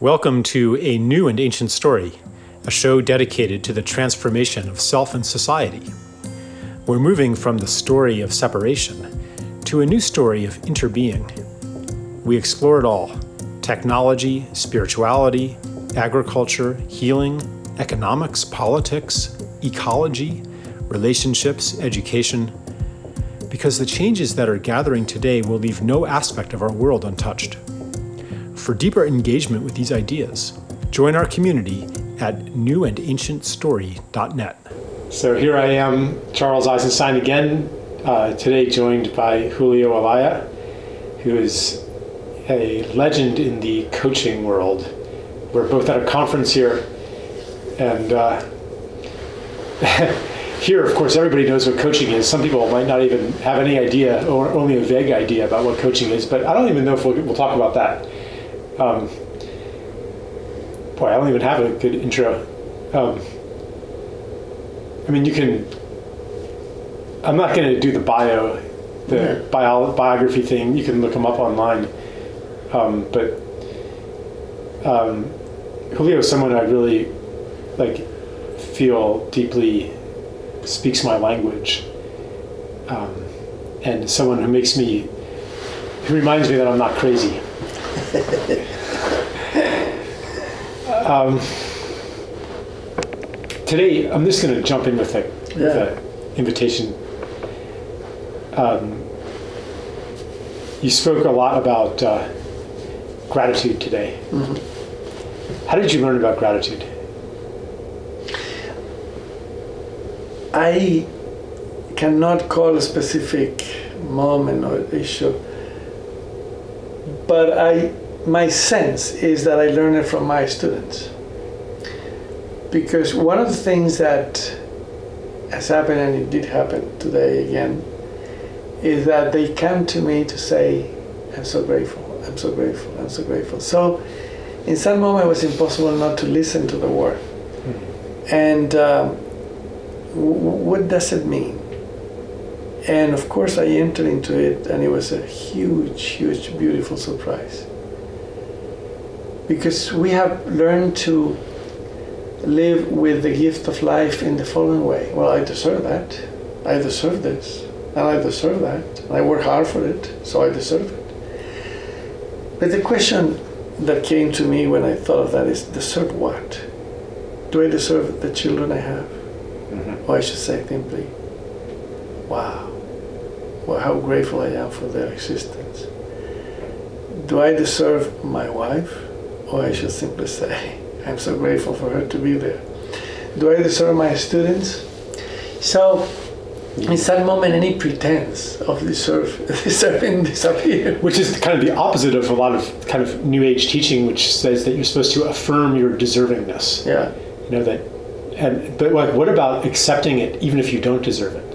Welcome to A New and Ancient Story, a show dedicated to the transformation of self and society. We're moving from the story of separation to a new story of interbeing. We explore it all technology, spirituality, agriculture, healing, economics, politics, ecology, relationships, education, because the changes that are gathering today will leave no aspect of our world untouched. For deeper engagement with these ideas, join our community at newandancientstory.net. So here I am, Charles Eisenstein again, uh, today joined by Julio Olalla, who is a legend in the coaching world. We're both at a conference here, and uh, here, of course, everybody knows what coaching is. Some people might not even have any idea or only a vague idea about what coaching is, but I don't even know if we'll, we'll talk about that. Um, boy, I don't even have a good intro. Um, I mean, you can. I'm not going to do the bio, the Yeah. bio, biography thing. You can look them up online. Um, but um, Julio is someone I really like feel deeply speaks my language, um, and someone who makes me, who reminds me that I'm not crazy. um, today, I'm just going to jump in with with Yeah. invitation. Um, you spoke a lot about uh, gratitude today. How did you learn about gratitude? I cannot call a specific moment or issue, but I, my sense is that I learned it from my students. Because one of the things that has happened, and it did happen today again, is that they come to me to say, I'm so grateful, I'm so grateful, I'm so grateful. So in some moment it was impossible not to listen to the word. And um, w- what does it mean? And of course, I entered into it, and it was a huge, huge, beautiful surprise. Because we have learned to live with the gift of life in the following way Well, I deserve that. I deserve this. And I deserve that. And I work hard for it, so I deserve it. But the question that came to me when I thought of that is deserve what? Do I deserve the children I have? Mm-hmm. Or I should say simply, wow, well, how grateful I am for their existence. Do I deserve my wife? Or I should simply say, I'm so grateful for her to be there. Do I deserve my students? So, in some moment, any pretense of deserve, deserving disappear. Which is kind of the opposite of a lot of kind of New Age teaching, which says that you're supposed to affirm your deservingness. Yeah, You know that, and but like, what about accepting it even if you don't deserve it?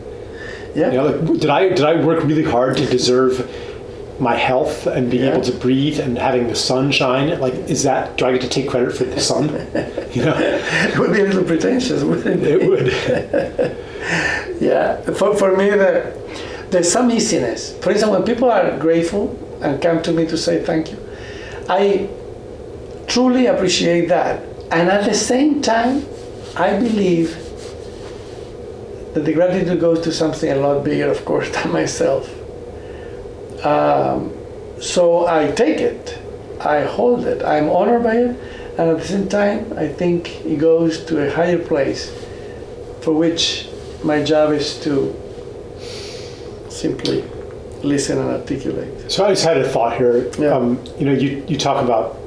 Yeah. You know, like, did I did I work really hard to deserve my health and being Yeah. able to breathe and having the sun shine? Like, is that do I get to take credit for the sun? You know, It would be a little pretentious, wouldn't it It would. Yeah, for, for me, the, there's some easiness. For instance, when people are grateful and come to me to say thank you, I truly appreciate that. And at the same time, I believe that the gratitude goes to something a lot bigger, of course, than myself. Um, so I take it, I hold it, I'm honored by it, and at the same time, I think it goes to a higher place for which my job is to simply listen and articulate. So I just had a thought here. Yeah. Um, you know, you, you talk about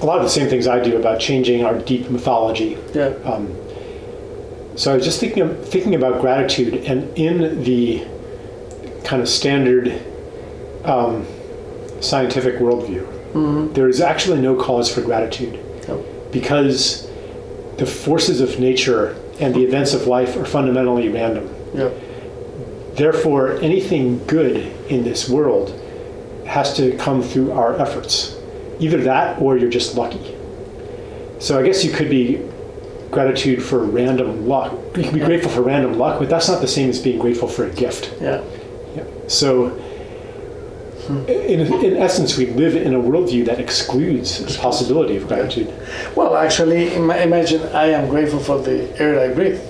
a lot of the same things I do about changing our deep mythology. Yeah, Um, so I was just thinking thinking about gratitude, and in the kind of standard um, scientific worldview, hmm there is actually no cause for gratitude No. because the forces of nature and the events of life are fundamentally random. yeah, Therefore, anything good in this world has to come through our efforts. Either that or you're just lucky. So I guess you could be gratitude for random luck. You can be grateful for random luck, but that's not the same as being grateful for a gift. yeah, yeah. So in, in essence, we live in a worldview that excludes the possibility of gratitude. Well, actually, ima- imagine I am grateful for the air I breathe,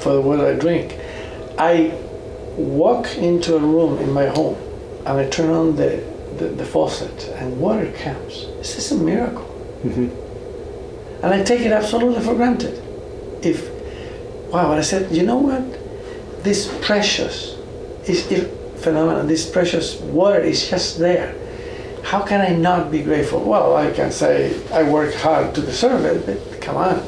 for the water I drink. I walk into a room in my home and I turn on the, the, the faucet and water comes. Is this a miracle. Mhm. And I take it absolutely for granted. If, wow, and I said, you know what? This precious is, is phenomenon, this precious water is just there. How can I not be grateful? Well, I can say I work hard to deserve it, but come on.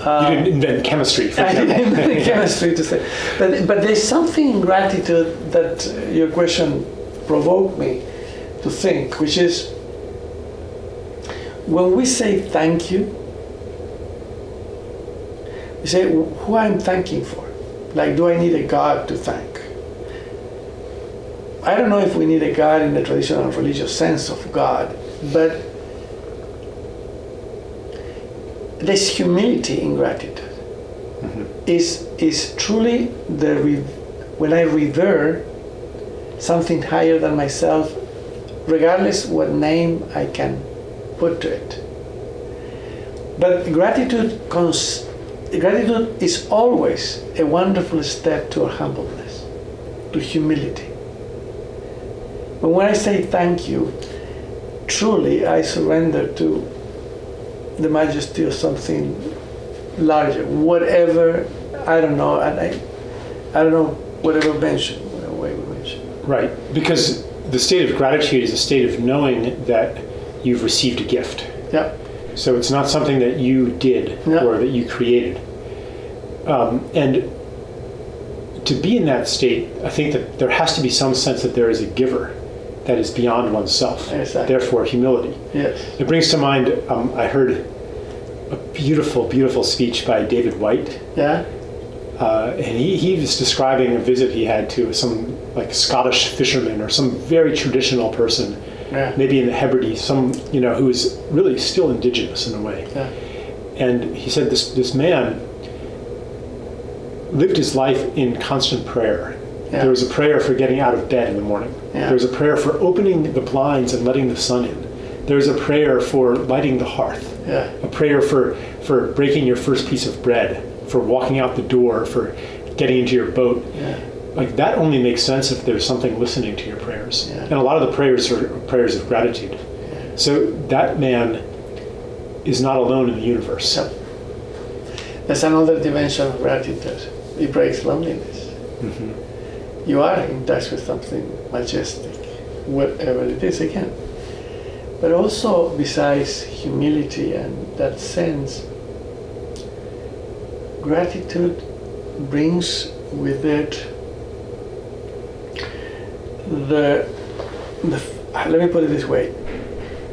Uh, you didn't invent chemistry, for I didn't invent chemistry to say, but but there's something in gratitude that uh, your question provoked me to think, which is when we say thank you, we say who I'm thanking for. Like, do I need a God to thank? I don't know if we need a God in the traditional religious sense of God, but there's humility in gratitude. Mm-hmm. Is is truly the re- when I revere something higher than myself, regardless what name I can put to it. But gratitude cons- gratitude is always a wonderful step to humbleness, to humility. But when I say thank you, truly I surrender to the majesty of something larger, whatever, I don't know, and I, I don't know, whatever mention, whatever way we mention. Right, because the state of gratitude is a state of knowing that you've received a gift. Yeah, So it's not something that you did Yeah. or that you created. Um, and to be in that state, I think that there has to be some sense that there is a giver that is beyond oneself. Exactly. Therefore, humility. yes, It brings to mind, um, I heard a beautiful, beautiful speech by David Whyte. yeah, Uh, and he, he was describing a visit he had to some like Scottish fisherman or some very traditional person, yeah, maybe in the Hebrides, some you know who is really still indigenous in a way. yeah, And he said this this man lived his life in constant prayer. Yeah. There was a prayer for getting out of bed in the morning. There was a prayer for opening the blinds and letting the sun in. There was a prayer for lighting the hearth yeah, a prayer for for breaking your first piece of bread, for walking out the door, for getting into your boat. Like that only makes sense if there's something listening to your prayers. Yeah. And a lot of the prayers are prayers of gratitude. So that man is not alone in the universe. Yep. There's another dimension of gratitude. It breaks loneliness. Mhm. You are in touch with something majestic, whatever it is again. But also, besides humility and that sense, gratitude brings with it the, the let me put it this way.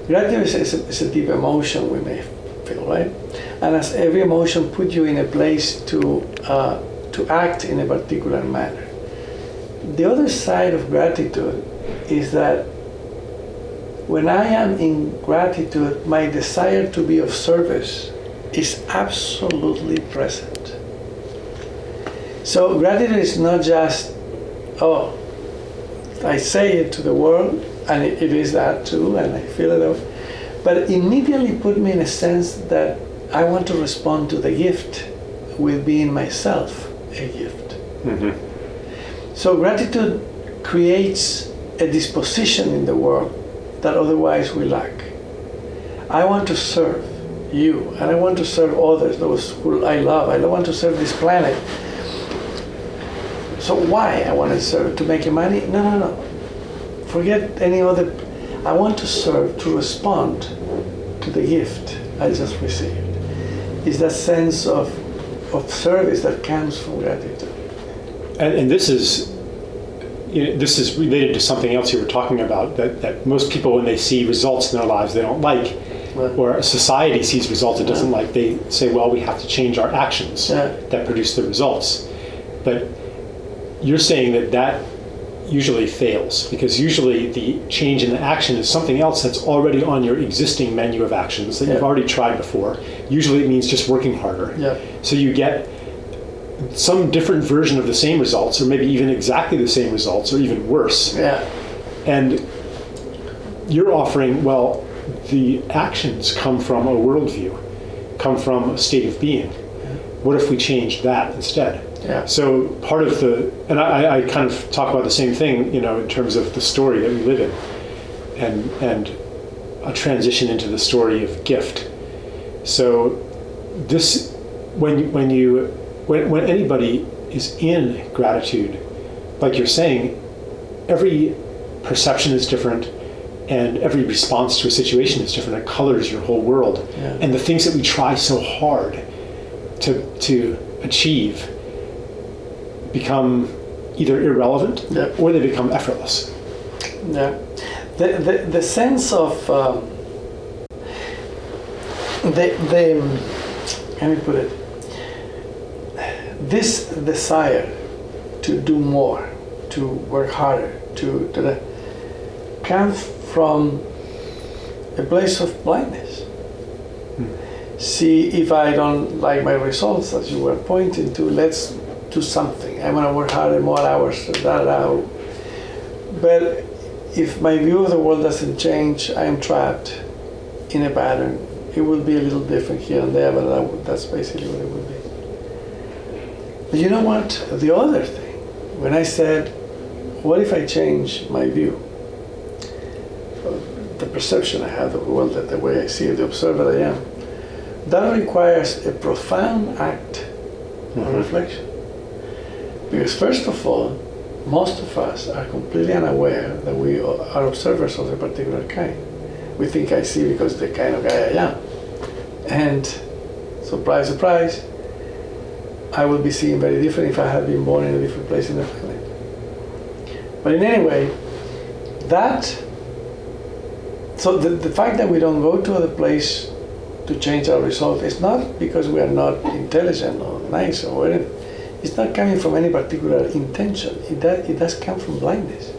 Gratitude is, is, a, is a deep emotion we may feel right? And as every emotion put you in a place to uh, to act in a particular manner. The other side of gratitude is that when I am in gratitude, my desire to be of service is absolutely present. So gratitude is not just, oh, I say it to the world, and it, it is that too, and I feel it, out, but it immediately put me in a sense that I want to respond to the gift with being myself a gift. Mhm. So gratitude creates a disposition in the world that otherwise we lack. I want to serve you, and I want to serve others, those who I love. I don't want to serve this planet. So why I want to serve? To make money? No, no, no. Forget any other. I want to serve to respond to the gift I just received. It's that sense of, of service that comes from gratitude. And, and this is you know, this is related to something else you were talking about that, that most people when they see results in their lives they don't like Right. or a society sees results it doesn't like they say well we have to change our actions Yeah. that produce the results but you're saying that that usually fails because usually the change in the action is something else that's already on your existing menu of actions that you've already tried before usually it means just working harder Yeah. so you get some different version of the same results, or maybe even exactly the same results, or even worse. Yeah. And you're offering, well, the actions come from a worldview, come from a state of being. What if we change that instead? Yeah. So part of the, and I, I kind of talk about the same thing, you know, in terms of the story that we live in, and and a transition into the story of gift. So this, when when you when when anybody is in gratitude, like you're saying, every perception is different and every response to a situation is different. It colors your whole world. Yeah. And the things that we try so hard to, to achieve become either irrelevant Yeah. or they become effortless. Yeah, the the, the sense of um, the the let me put it this desire to do more, to work harder, to, to the, comes from a place of blindness. See if I don't like my results, as you were pointing to. Let's do something. I'm gonna work harder, more hours. Da, da. But if my view of the world doesn't change, I am trapped in a pattern. It will be a little different here and there, but that, would- that's basically what it would be. But you know what? The other thing, when I said, what if I change my view? The perception I have of the world, that the way I see it, the observer I am, that requires a profound act of Mhm. reflection. Because first of all, most of us are completely unaware that we are observers of a particular kind. We think I see because the kind of guy I am. And surprise, surprise, I would be seeing very different if I had been born in a different place in the family. But in any way, that, so the, the fact that we don't go to other place to change our result is not because we are not intelligent or nice or anything. It's not coming from any particular intention. It does, it does come from blindness.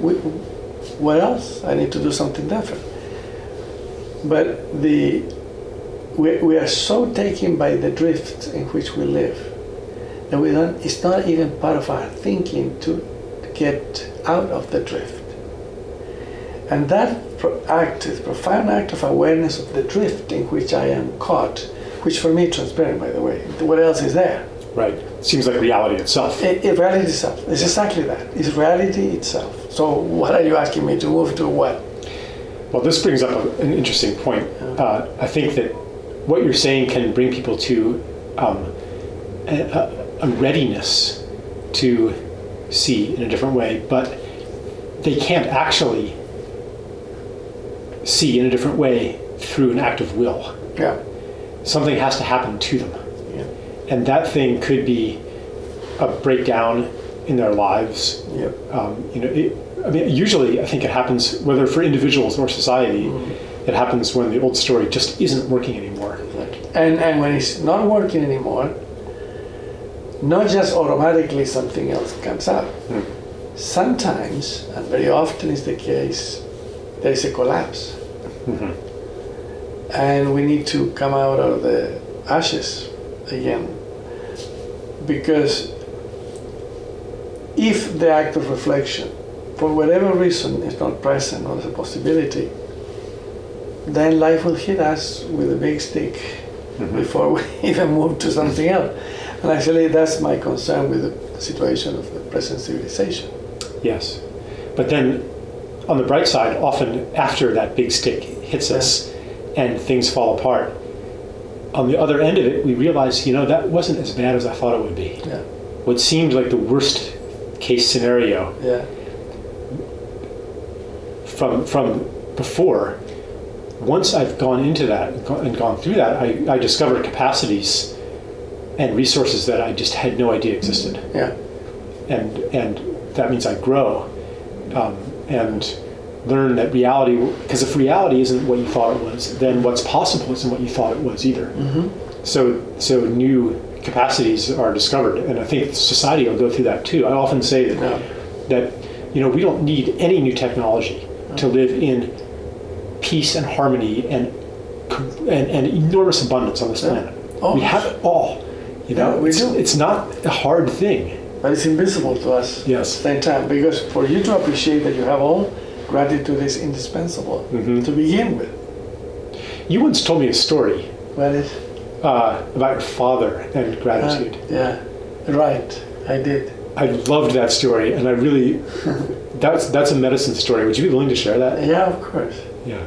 We, what else? I need to do something different. But the we, we are so taken by the drift in which we live that we don't, it's not even part of our thinking to get out of the drift. And that act, the profound act of awareness of the drift in which I am caught, which for me is transparent, by the way. What else is there? Right. Seems like reality itself. It, it reality itself. It's exactly that. It's reality itself. So what are you asking me to move to what? Well, this brings up a- an interesting point. Uh, I think that what you're saying can bring people to um, a, a- a readiness to see in a different way, but they can't actually see in a different way through an act of will. Yeah. Something has to happen to them. And that thing could be a breakdown in their lives. Yep. Um, you know, it, I mean, usually I think it happens whether for individuals or society. It happens when the old story just isn't working anymore. And, and when it's not working anymore, not just automatically something else comes up. Hmm. Sometimes, and very often is the case, there is a collapse. Mhm. And we need to come out of the ashes again. Because if the act of reflection, for whatever reason, is not present or is a possibility, then life will hit us with a big stick Mhm. before we even move to something else. And actually, that's my concern with the situation of the present civilization. Yes. But then on the bright side, often after that big stick hits us and things fall apart, on the other end of it, we realize, you know, that wasn't as bad as I thought it would be. Yeah, What seemed like the worst case scenario yeah, from from before, once I've gone into that and and gone through that, I, I discovered capacities and resources that I just had no idea existed. yeah, and and that means I grow um, and learn that reality. Because if reality isn't what you thought it was, then what's possible isn't what you thought it was either. hmm So so new capacities are discovered, and I think society will go through that too. I often say that yeah, that you know we don't need any new technology to live in peace and harmony and and, and enormous abundance on this planet. Oh. We have it all. You know, Yeah, it's, it's not a hard thing. but it's invisible to us at the Yes. same time because for you to appreciate that you have all, gratitude is indispensable Mhm. to begin with. You once told me a story What is? uh, about your father and gratitude. Uh, yeah, right. I did. I loved that story, and I really that's that's a medicine story. Would you be willing to share that? Yeah, of course. Yeah.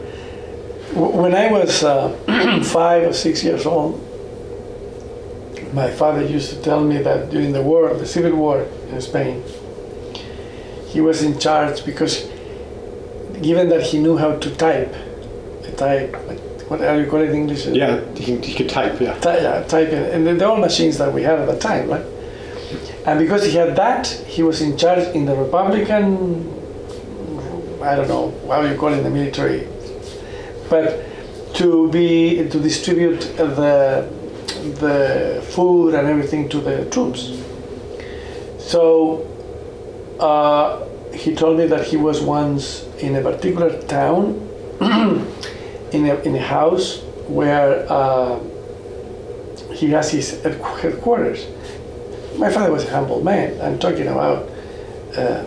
When I was uh, five or six years old, my father used to tell me that during the war, the civil war in Spain, he was in charge because, given that he knew how to type, type, what are you call it in English? Yeah, he, you could type. Yeah. Ty- yeah, type in, and the old machines that we had at the time, right? And because he had that, he was in charge in the Republican, I don't know how you call it in the military, but to be to distribute the the food and everything to the troops. So uh, he told me that he was once in a particular town, in a in a house where. Uh, he has his headquarters. My father was a humble man. I'm talking about uh,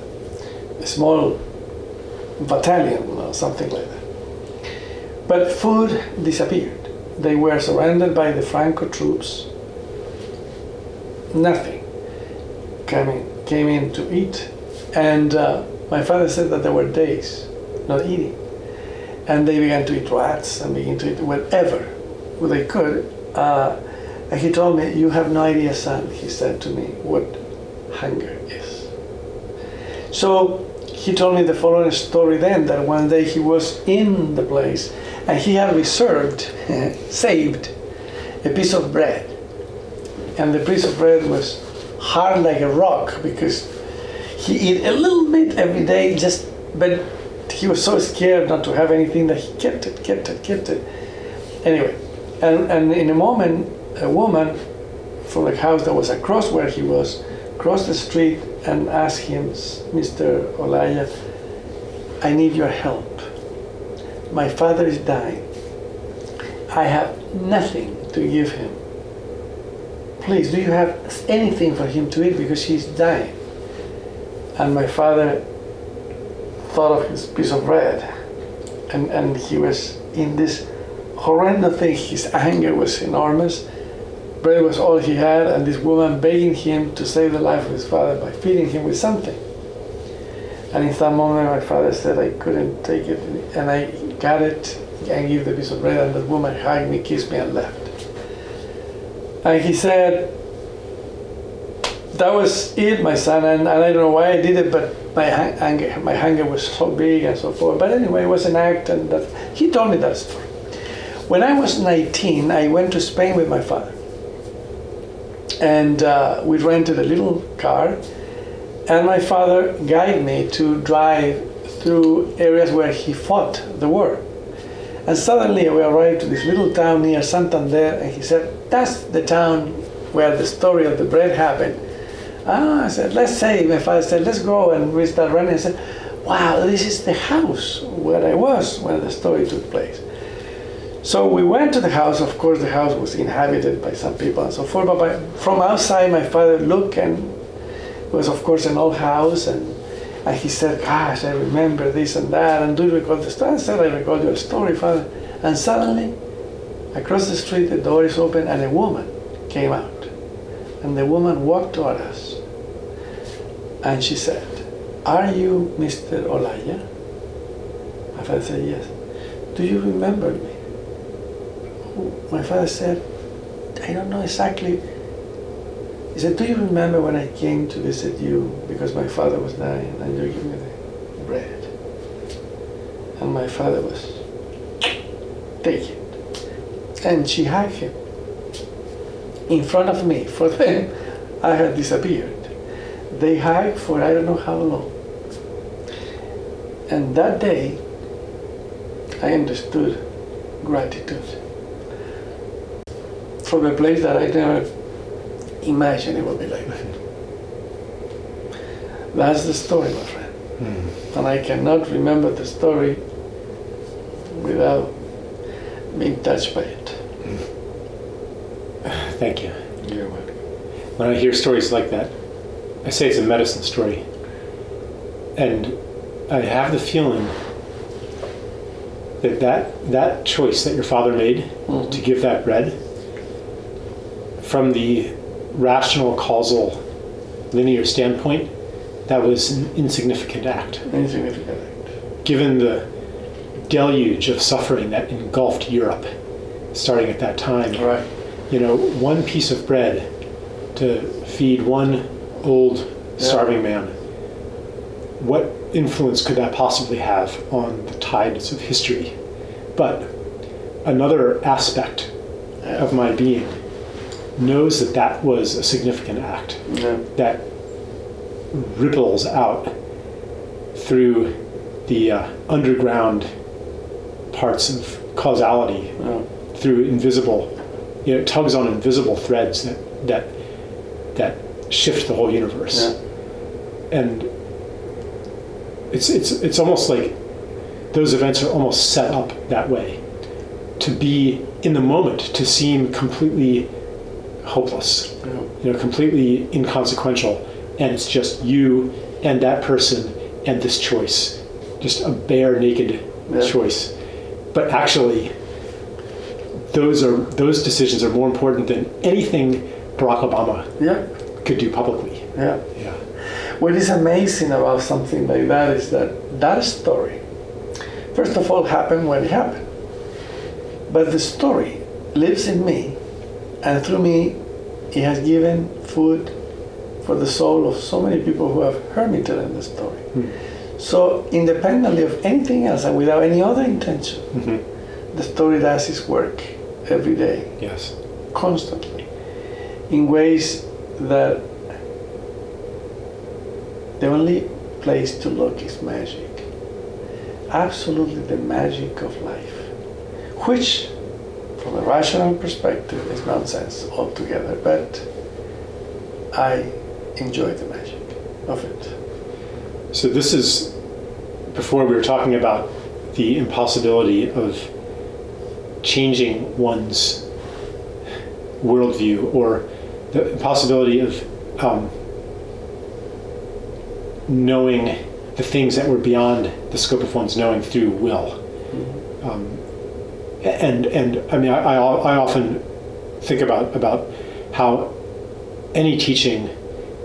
a small battalion or something like that. But food disappeared. They were surrounded by the Franco troops. Nothing coming came in to eat, and uh, my father said that there were days not eating, and they began to eat rats and began to eat whatever they could. Uh, and he told me, You have no idea, son, he said to me, what hunger is. So he told me the following story then that one day he was in the place and he had reserved, saved a piece of bread. And the piece of bread was hard like a rock because he eat a little bit every day, just but he was so scared not to have anything that he kept it, kept it, kept it. Anyway, and, and in a moment, a woman from the house that was across where he was crossed the street and asked him, Mr. Olalla, I need your help. My father is dying. I have nothing to give him. Please, do you have anything for him to eat because he's dying? And my father thought of his piece of bread and, and he was in this horrendous thing. His anger was enormous. Bread was all he had, and this woman begging him to save the life of his father by feeding him with something. And in that moment, my father said, I couldn't take it, and I got it and gave the piece of bread, and the woman hugged me, kissed me, and left. And he said, That was it, my son, and, and I don't know why I did it, but my anger, my hunger was so big and so forth. But anyway, it was an act, and that, he told me that story. When I was 19, I went to Spain with my father. And uh, we rented a little car, and my father guided me to drive through areas where he fought the war. And suddenly we arrived to this little town near Santander, and he said, That's the town where the story of the bread happened. Ah, I said, Let's say, my father said, Let's go. And we start running. I said, Wow, this is the house where I was when the story took place. So we went to the house. Of course, the house was inhabited by some people and so forth. But by, from outside, my father looked, and it was, of course, an old house. And, and he said, "Gosh, I remember this and that. And do you recall the story?" I said, "I recall your story, father." And suddenly, across the street, the door is open, and a woman came out. And the woman walked toward us, and she said, "Are you Mr. Olalla?" My father said, "Yes." Do you remember me? my father said, I don't know exactly. He said, Do you remember when I came to visit you because my father was dying and you gave me the bread? And my father was, Take it. And she hugged him in front of me. For them, I had disappeared. They hiked for I don't know how long. And that day, I understood gratitude from a place that I never imagined it would be like that. That's the story, my friend. Hmm. And I cannot remember the story without being touched by it. Thank you. You're welcome. When I hear stories like that, I say it's a medicine story. And I have the feeling that that, that choice that your father made mm-hmm. to give that bread from the rational, causal, linear standpoint, that was an insignificant act. Insignificant act. Given the deluge of suffering that engulfed Europe starting at that time. Right. You know, one piece of bread to feed one old starving man. What influence could that possibly have on the tides of history? But another aspect Yeah. of my being knows that that was a significant act Yeah. that ripples out through the uh, underground parts of causality Yeah. through invisible you know it tugs on invisible threads that that that shift the whole universe Yeah. and it's it's it's almost like those events are almost set up that way to be in the moment to seem completely hopeless Yeah. you know completely inconsequential and it's just you and that person and this choice just a bare naked Yeah. choice but actually those are those decisions are more important than anything Barack Obama Yeah. could do publicly Yeah. yeah What is amazing about something like that is that that story, first of all, happened when it happened. But the story lives in me, and through me, it has given food for the soul of so many people who have heard me telling the story. So, independently of anything else and without any other intention, Mhm. the story does its work every day yes constantly in ways that the only place to look is magic. Absolutely the magic of life, which, from a rational perspective, is nonsense altogether, but I enjoy the magic of it. So this is before we were talking about the impossibility of changing one's worldview or the possibility of um, knowing the things that were beyond the scope of one's knowing through will. Um, and and I mean I, I, I often think about about how any teaching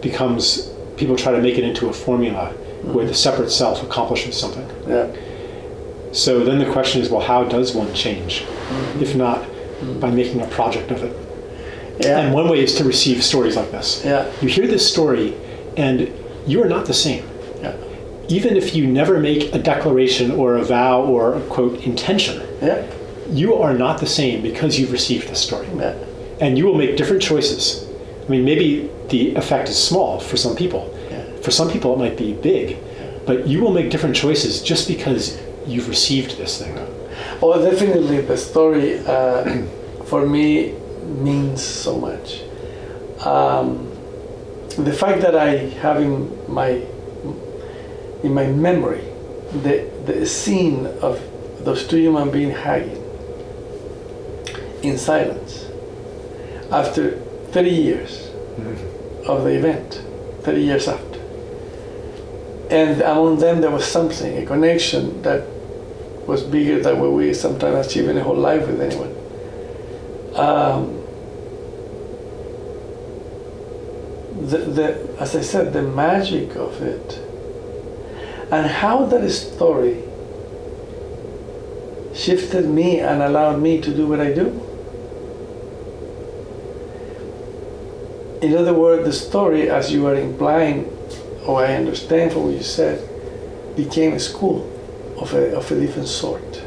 becomes people try to make it into a formula where the separate self accomplishes something. Yeah, So then the question is, well, how does one change? Mm-hmm. If not mm-hmm. by making a project of it. yeah, And one way is to receive stories like this. yeah, You hear this story, and you are not the same. yeah, Even if you never make a declaration or a vow or a quote intention, yeah, you are not the same because you've received this story. yeah, And you will make different choices. I mean, maybe the effect is small for some people. yeah. For some people, it might be big. But you will make different choices just because you've received this thing. Oh, definitely the story uh, for me means so much. Um, the fact that I have in my in my memory the the scene of those two human beings hugging in silence after 30 years of the event, 30 years after. And among them there was something, a connection that was bigger than what we sometimes achieve in a whole life with anyone. Um, the, the, as I said, the magic of it, and how that story shifted me and allowed me to do what I do. In other words, the story, as you are implying, or I understand from what you said, became a school of a, of a different sort.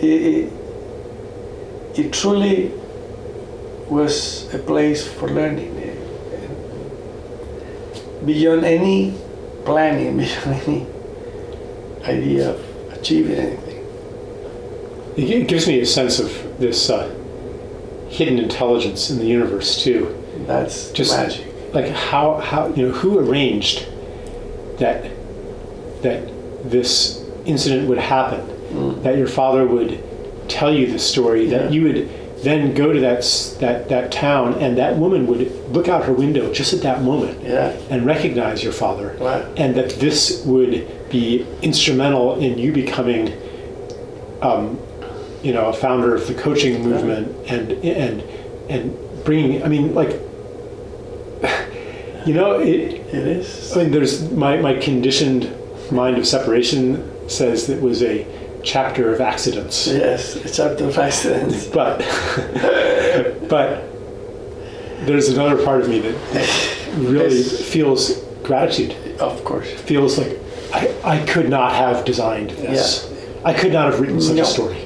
It, it, it truly was a place for learning. eh, Beyond any planning, beyond any idea of achieving anything. It gives me a sense of this uh, hidden intelligence in the universe too. That's Just- magic. Like how how you know who arranged that that this incident would happen, Mm. that your father would tell you the story, that Yeah. you would then go to that that that town, and that woman would look out her window just at that moment Yeah. and recognize your father, Wow. and that this would be instrumental in you becoming, um, you know, a founder of the coaching movement, and and and bringing. I mean, like, you know, it. It is. I mean, there's my my conditioned mind of separation says that it was a chapter of accidents, Yes, a chapter of accidents. but but there's another part of me that really Yes. feels gratitude. Of course. Feels like I, I could not have designed this. I could not have written such No. a story.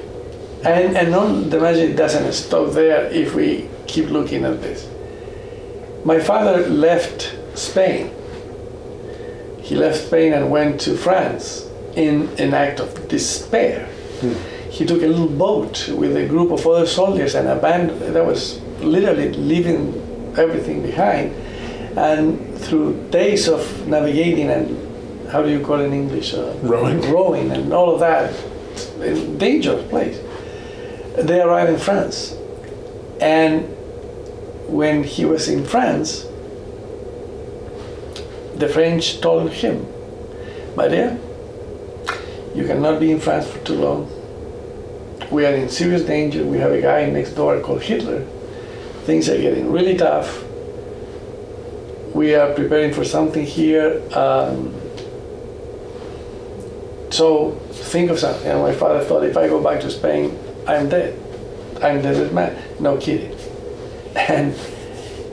And and non, the magic doesn't stop there if we keep looking at this. My father left Spain. He left Spain and went to France in an act of despair. He took a little boat with a group of other soldiers and abandoned. That was literally leaving everything behind. And through days of navigating and how do you call it in English? Uh, Rowing. Rowing and all of that, a dangerous place. They arrived in France. And when he was in France, the French told him, My dear, you cannot be in France for too long. We are in serious danger. We have a guy next door called Hitler. Things are getting really tough. We are preparing for something here. Um, so think of something. And my father thought, if I go back to Spain, I'm dead. I'm dead man. No kidding. And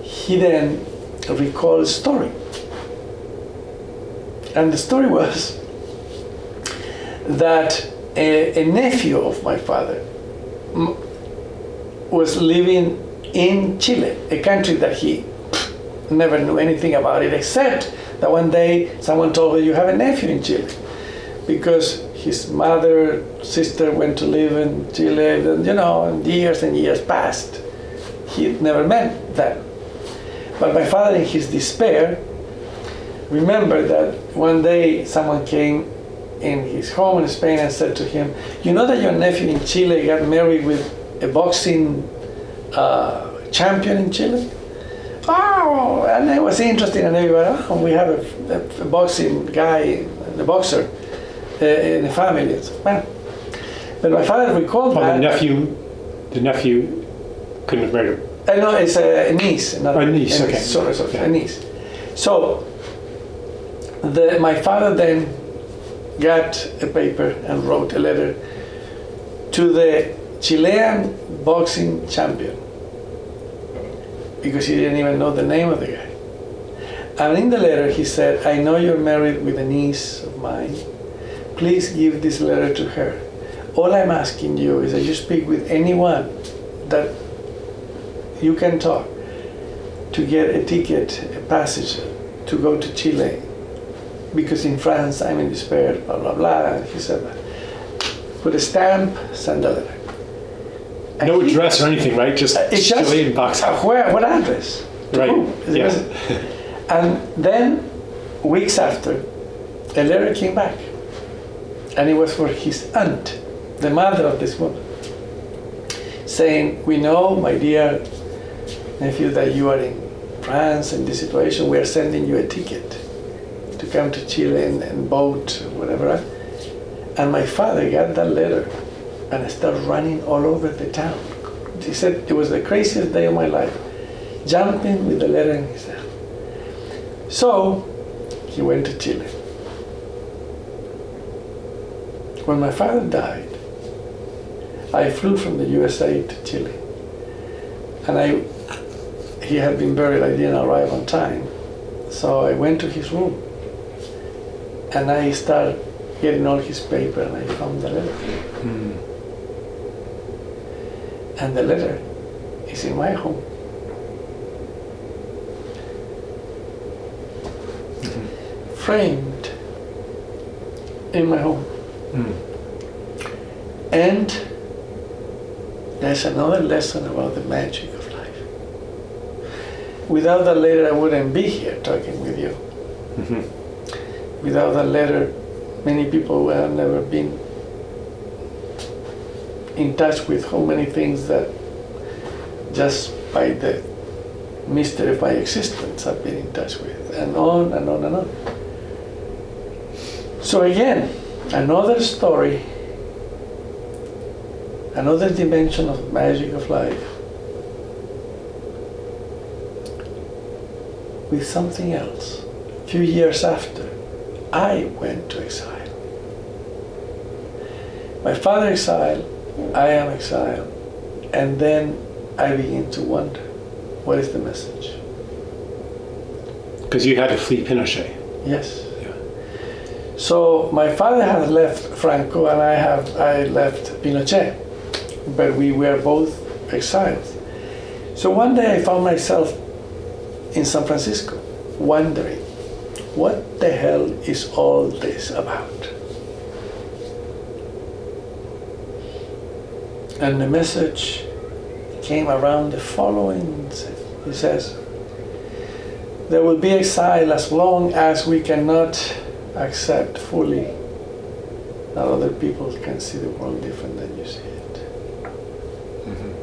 he then recalled a story. And the story was that a, a nephew of my father was living in Chile, a country that he never knew anything about it, except that one day someone told him, You have a nephew in Chile. Because his mother, sister went to live in Chile, and you know, and years and years passed. He never met them. But my father, in his despair, remembered that one day someone came in his home in Spain and said to him, You know that your nephew in Chile got married with a boxing uh, champion in Chile? Oh, and it was interesting, and everybody, oh, we have a, a, a boxing guy, a boxer uh, in the family. It's, well, but my father recalled Well, that. the nephew, the nephew couldn't have married him. Uh, no, it's a, a niece. Not A niece, okay. Sorry, sorry, Okay. a niece. So, the, my father then got a paper and wrote a letter to the Chilean boxing champion because he didn't even know the name of the guy. And in the letter, he said, I know you're married with a niece of mine. Please give this letter to her. All I'm asking you is that you speak with anyone that you can talk to get a ticket, a passage to go to Chile. Because in France I'm in despair, blah, blah, blah. And he said that. Put a stamp, send a letter. And No he- address or anything, right? Just It's just, Chilean box. where, what address? To Right, who? yeah. And then, weeks after, a letter came back. And it was for his aunt, the mother of this woman, saying, We know, my dear nephew, that you are in France in this situation. We are sending you a ticket to come to Chile and, and boat, whatever. And my father got that letter and started running all over the town. He said it was the craziest day of my life, jumping with the letter in his hand. So he went to Chile. When my father died, I flew from the USA to Chile. And I, he had been buried, I didn't arrive on time. So I went to his room and I started getting all his paper and I found the letter. Hmm. And the letter is in my home. Framed in my home. Hmm. And there's another lesson about the magic of life. Without that letter, I wouldn't be here talking with you. Mhm. Without that letter, many people would have never been in touch with how many things that just by the mystery of my existence I've been in touch with, and on and on and on. So again, another story, another dimension of magic of life with something else. A few years after, I went to exile. My father exiled, I am exiled, and then I begin to wonder what is the message? Because you had to flee Pinochet. Yes. Yeah. So my father has left Franco and I have I left Pinochet, but we were both exiled. So one day I found myself in San Francisco, wondering, what the hell is all this about? And the message came around the following. He says, there will be exile as long as we cannot accept fully that other people can see the world different than you see it. Mm-hmm.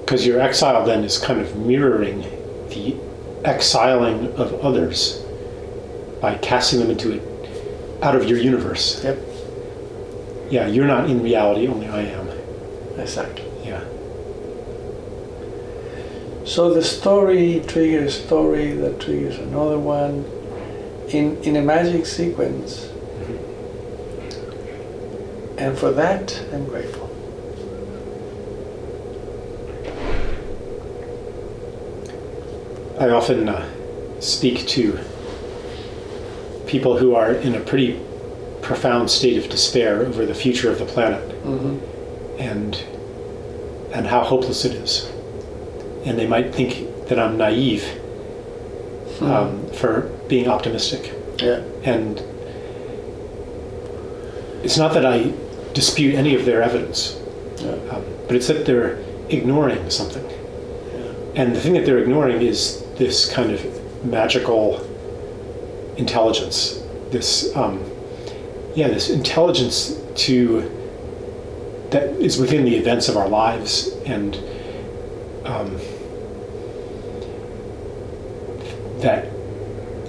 Because your exile then is kind of mirroring the exiling of others by casting them into it out of your universe. Yep, Yeah, you're not in reality, only I am. exactly. Yeah. So the story triggers a story that triggers another one in, in a magic sequence. Mm-hmm. And for that, I'm grateful. I often uh, speak to people who are in a pretty profound state of despair over the future of the planet Mm-hmm. and and how hopeless it is. And they might think that I'm naive um, for being optimistic. Yeah, And it's not that I dispute any of their evidence, yeah, um, but it's that they're ignoring something. yeah. And the thing that they're ignoring is this kind of magical intelligence. This, um, yeah, this intelligence to that is within the events of our lives and um, that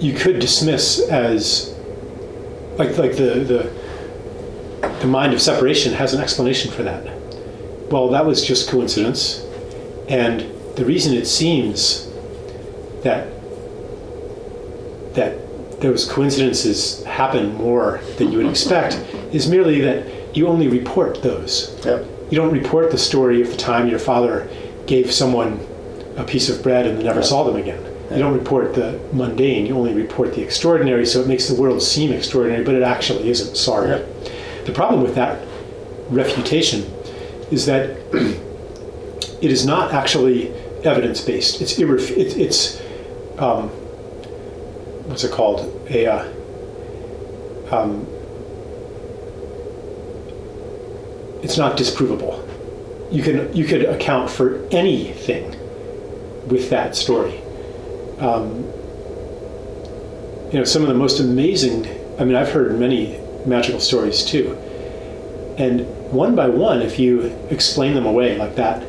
you could dismiss as like like the the the mind of separation has an explanation for that. Well, that was just coincidence, and the reason it seems that that those coincidences happen more than you would expect is merely that you only report those. yeah. You don't report the story of the time your father gave someone a piece of bread and never Yeah. saw them again. You don't report the mundane, you only report the extraordinary, so it makes the world seem extraordinary, but it actually isn't. Sorry. The problem with that refutation is that it is not actually evidence based. It's irref- it, it's um, what's it called? A uh, um, it's not disprovable. You can you could account for anything with that story. Um, you know, some of the most amazing. I mean, I've heard many magical stories too, and one by one, if you explain them away like that,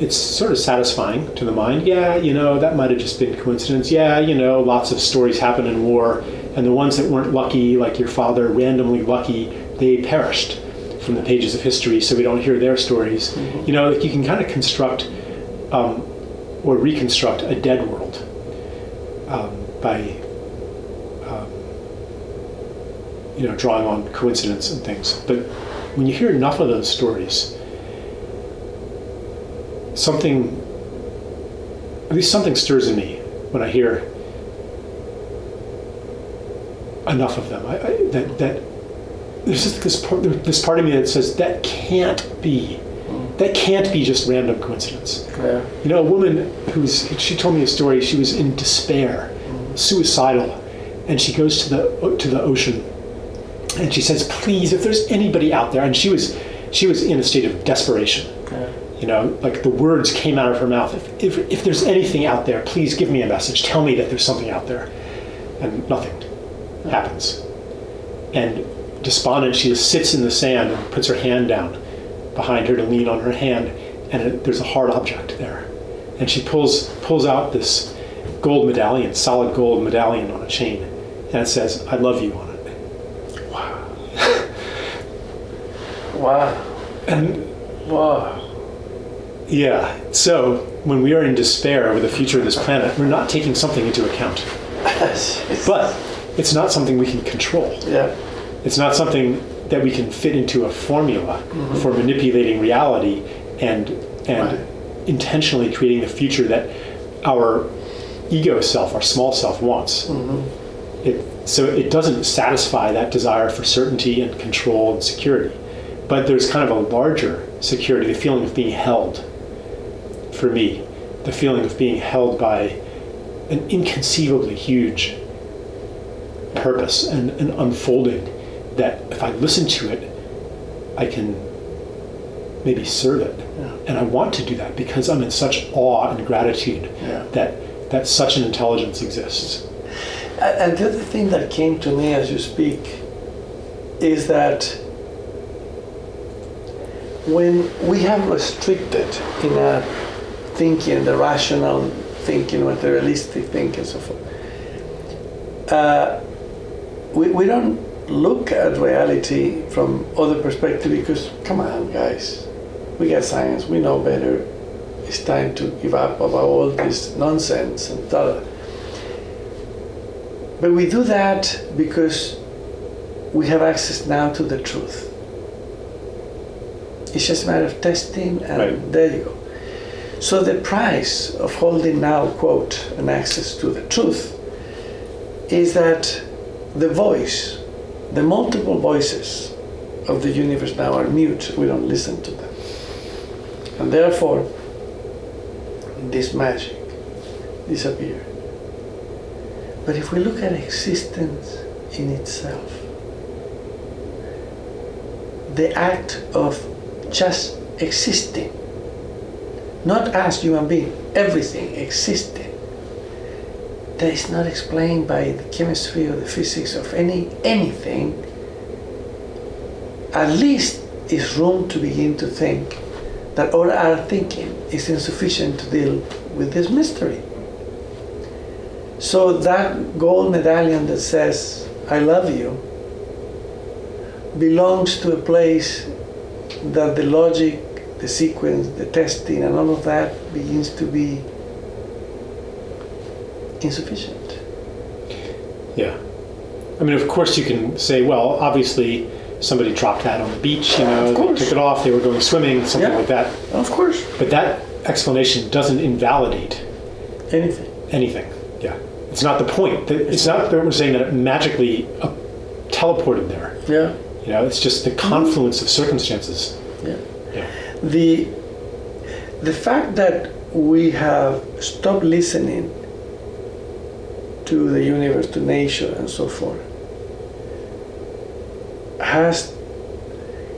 it's sort of satisfying to the mind. Yeah, you know, that might have just been coincidence. Yeah, you know, lots of stories happen in war, and the ones that weren't lucky, like your father, randomly lucky, they perished from the pages of history, so we don't hear their stories. You know, you can kind of construct um, or reconstruct a dead world um, by, um, you know, drawing on coincidence and things. But when you hear enough of those stories, something, at least something stirs in me when I hear enough of them. I, I, that that there's just this part, this part of me that says that can't be, that can't be just random coincidence. Yeah. You know, a woman who's she told me a story. She was in despair, suicidal, and she goes to the to the ocean, and she says, "Please, if there's anybody out there," and she was she was in a state of desperation. Yeah. You know, like the words came out of her mouth. If, if, if there's anything out there, please give me a message. Tell me that there's something out there. And nothing happens. And despondent, she just sits in the sand and puts her hand down behind her to lean on her hand. and it, there's a hard object there. And she pulls pulls out this gold medallion, solid gold medallion on a chain, and it says, "I love you" on it. Wow. wow. And Wow. Yeah, so when we are in despair over the future of this planet, we're not taking something into account. But it's not something we can control. yeah. It's not something that we can fit into a formula mm-hmm. for manipulating reality and and Right. intentionally creating the future that our ego self, our small self wants. Mm-hmm. It, so it doesn't satisfy that desire for certainty and control and security. But there's kind of a larger security, the feeling of being held. For me, the feeling of being held by an inconceivably huge purpose and an unfolding that if I listen to it, I can maybe serve it. Yeah. And I want to do that because I'm in such awe and gratitude Yeah. that that such an intelligence exists. And the other thing that came to me as you speak is that when we have restricted in our thinking, the rational thinking, materialistic thinking, so forth, uh, we, we don't look at reality from other perspective because, come on, guys, we got science, we know better. It's time to give up about all this nonsense and tal. But we do that because we have access now to the truth. It's just a matter of testing, and Right. there you go. So the price of holding now, quote, an access to the truth is that the voice, the multiple voices of the universe now are mute. We don't listen to them. And therefore, this magic disappears. But if we look at existence in itself, the act of just existing, not as human being, everything existed. That is not explained by the chemistry or the physics of any anything, at least is room to begin to think that all our thinking is insufficient to deal with this mystery. So that gold medallion that says, I love you, belongs to a place that the logic, the sequence, the testing, and all of that begins to be insufficient. Yeah. I mean, of course, you can say, well, obviously, somebody dropped that on the beach, you know, they took it off, they were going swimming, something Yeah. like that. Of course, But that explanation doesn't invalidate anything. anything. Yeah. It's not the point. It's not that we're saying that it magically uh, teleported there. Yeah, You know, it's just the confluence of circumstances. yeah. The, the fact that we have stopped listening to the universe, to nature, and so forth, has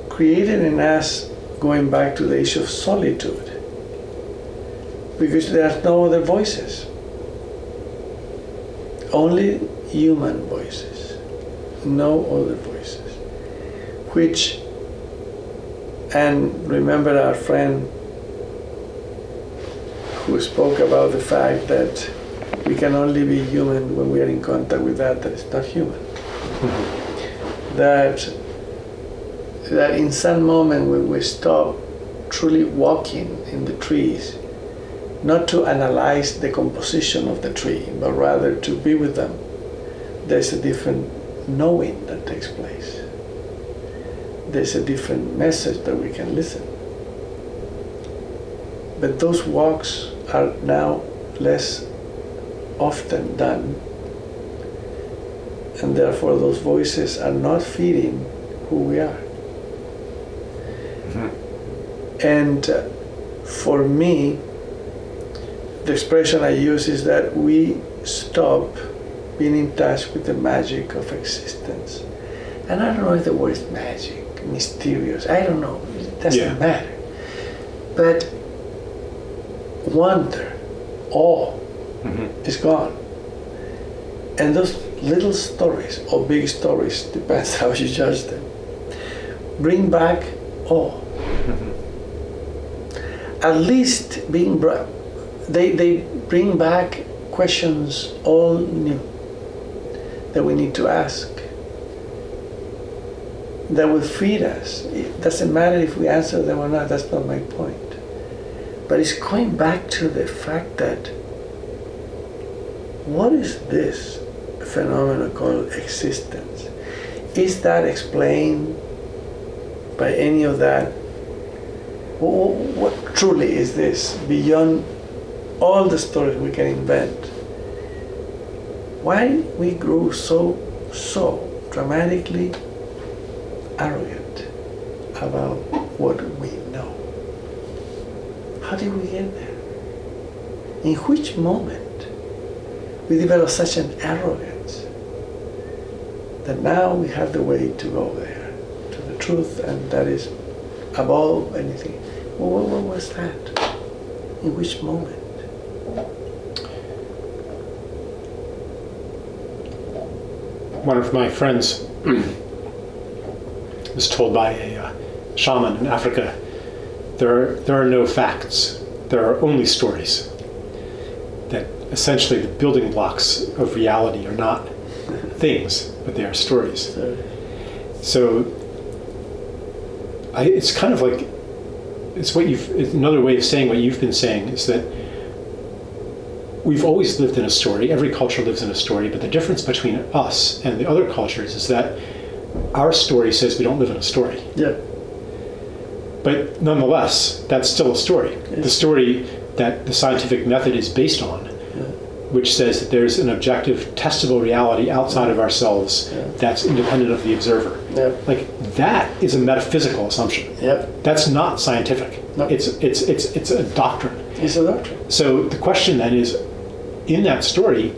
created in us going back to the issue of solitude because there are no other voices, only human voices, no other voices, which and remember our friend who spoke about the fact that we can only be human when we are in contact with that that is not human. That that in some moment when we stop truly walking in the trees, not to analyze the composition of the tree, but rather to be with them, there's a different knowing that takes place there's a different message that we can listen. But those walks are now less often done, and therefore those voices are not feeding who we are. And uh, for me, the expression I use is that we stop being in touch with the magic of existence. And I don't know if the word is magic, mysterious, I don't know, it doesn't Yeah. matter. But wonder, awe Mhm. is gone. And those little stories, or big stories, depends how you judge them, bring back awe. at least being brought, they, they bring back questions all new that we need to ask that will feed us. It doesn't matter if we answer them or not, that's not my point. But it's going back to the fact that what is this phenomenon called existence? Is that explained by any of that? What, what truly is this beyond all the stories we can invent? Why we grew so, so dramatically arrogant about what we know? How did we get there? In which moment we develop such an arrogance that now we have the way to go there, to the truth, and that is above anything. Well, what, what was that? In which moment? One of my friends was told by a uh, shaman in Africa there are, there are no facts, there are only stories. That essentially the building blocks of reality are not things, but they are stories. So, I, it's kind of like it's what you've it's another way of saying what you've been saying is that we've always lived in a story. Every culture lives in a story, but the difference between us and the other cultures is that our story says we don't live in a story. yeah, But nonetheless, that's still a story. The story that the scientific method is based on, yeah, which says that there's an objective, testable reality outside of ourselves Yeah. that's independent of the observer. yeah, Like that is a metaphysical assumption. yeah. That's not scientific. No. It's it's it's it's a doctrine. It's a doctrine. So the question then is, in that story,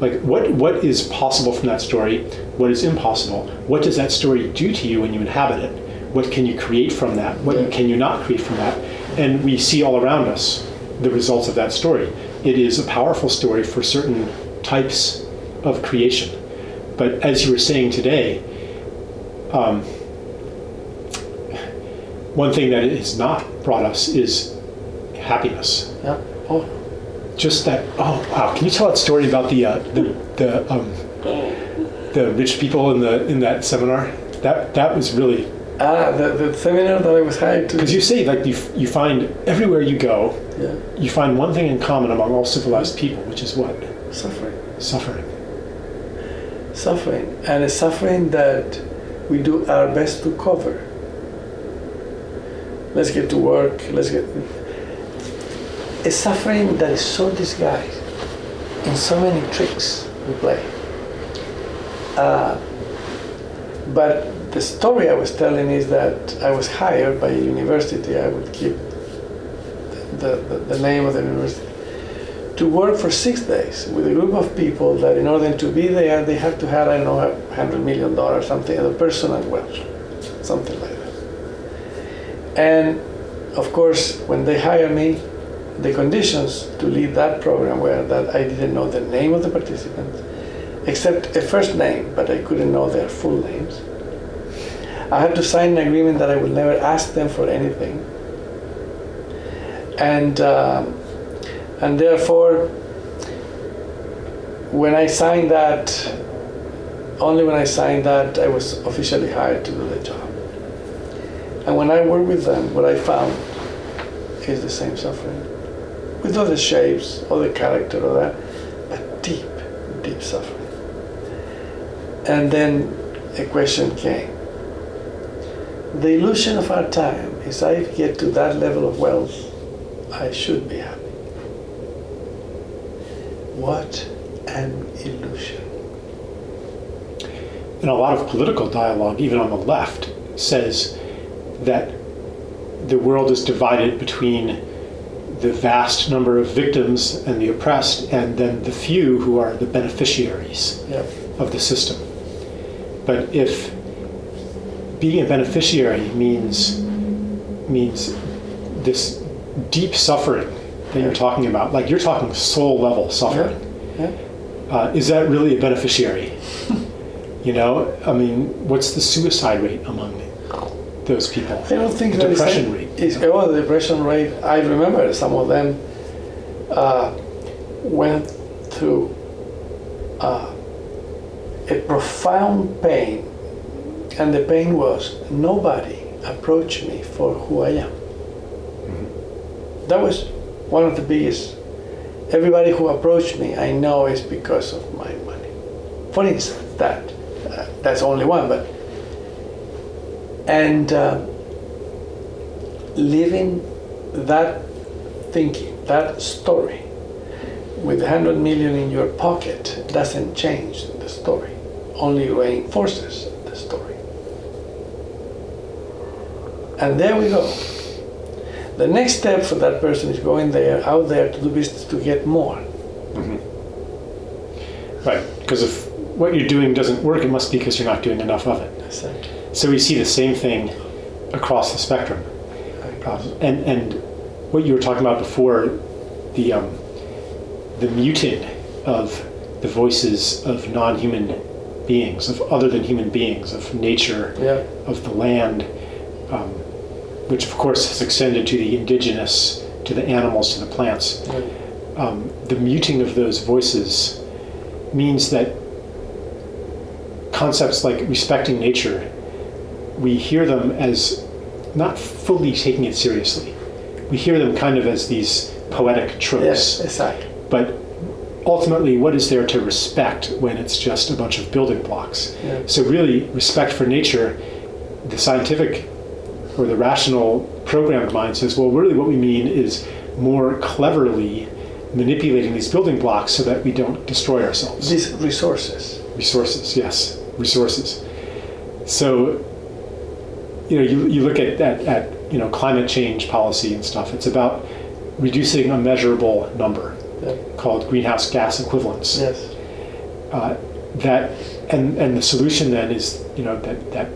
like what what is possible from that story? What is impossible? What does that story do to you when you inhabit it? What can you create from that? What Yeah. can you not create from that? And we see all around us the results of that story. It is a powerful story for certain types of creation. But as you were saying today, um, one thing that it has not brought us is happiness Yeah. Oh, just that oh wow can you tell that story about the uh, the the um, the rich people in the in that seminar that that was really ah, the, the seminar that I was hired to. because you say like you, f- you find everywhere you go yeah, you find one thing in common among all civilized people which is what suffering, suffering suffering, and a suffering that we do our best to cover. Let's get to work. Let's get a suffering that is so disguised in so many tricks we play. Uh, but the story I was telling is that I was hired by a university. I would keep the, the, the name of the university to work for six days with a group of people that in order to be there they have to have I know a hundred million dollars something the personal wealth something like that and of course when they hire me the conditions to lead that program were that I didn't know the name of the participants except a first name but I couldn't know their full names. I had to sign an agreement that I would never ask them for anything. And um, and therefore when I signed that only when I signed that I was officially hired to do the job. And when I work with them what I found is the same suffering. With other shapes other character or that but deep deep suffering and then a question came the illusion of our time is I get to that level of wealth I should be happy what an illusion. and a lot of political dialogue even on the left says that the world is divided between the vast number of victims and the oppressed and then the few who are the beneficiaries Yeah. of the system. But if being a beneficiary means means this deep suffering that you're talking about, like you're talking soul level suffering, Yeah. uh, is that really a beneficiary? you know, I mean, what's the suicide rate among those people? I don't think The depression rate. Is, oh, the depression rate. I remember some of them uh, went through uh, a profound pain, and the pain was nobody approached me for who I am. That was one of the biggest. Everybody who approached me, I know, is because of my money. For instance, that uh, that's only one, but and. Uh, living that thinking, that story, with 100 million in your pocket doesn't change the story, only reinforces the story. And there we go. The next step for that person is going there, out there to do business to get more. Right, because if what you're doing doesn't work, it must be because you're not doing enough of it. It. So we see the same thing across the spectrum. Um, and and what you were talking about before, the um, the muting of the voices of non-human beings, of other than human beings, of nature, Yeah. of the land, um, which of course has extended to the indigenous, to the animals, to the plants. yeah. Um, the muting of those voices means that concepts like respecting nature, we hear them as not fully taking it seriously. We hear them kind of as these poetic tropes. Yes, exactly. But ultimately, what is there to respect when it's just a bunch of building blocks? Yeah. So, really, respect for nature, the scientific or the rational programmed mind says, well, really, what we mean is more cleverly manipulating these building blocks so that we don't destroy ourselves. These resources. Resources, yes, resources. So, you know, you, you look at, at, at you know climate change policy and stuff. It's about reducing a measurable number. Called greenhouse gas equivalents. Yes. Uh, that and and the solution then is you know that that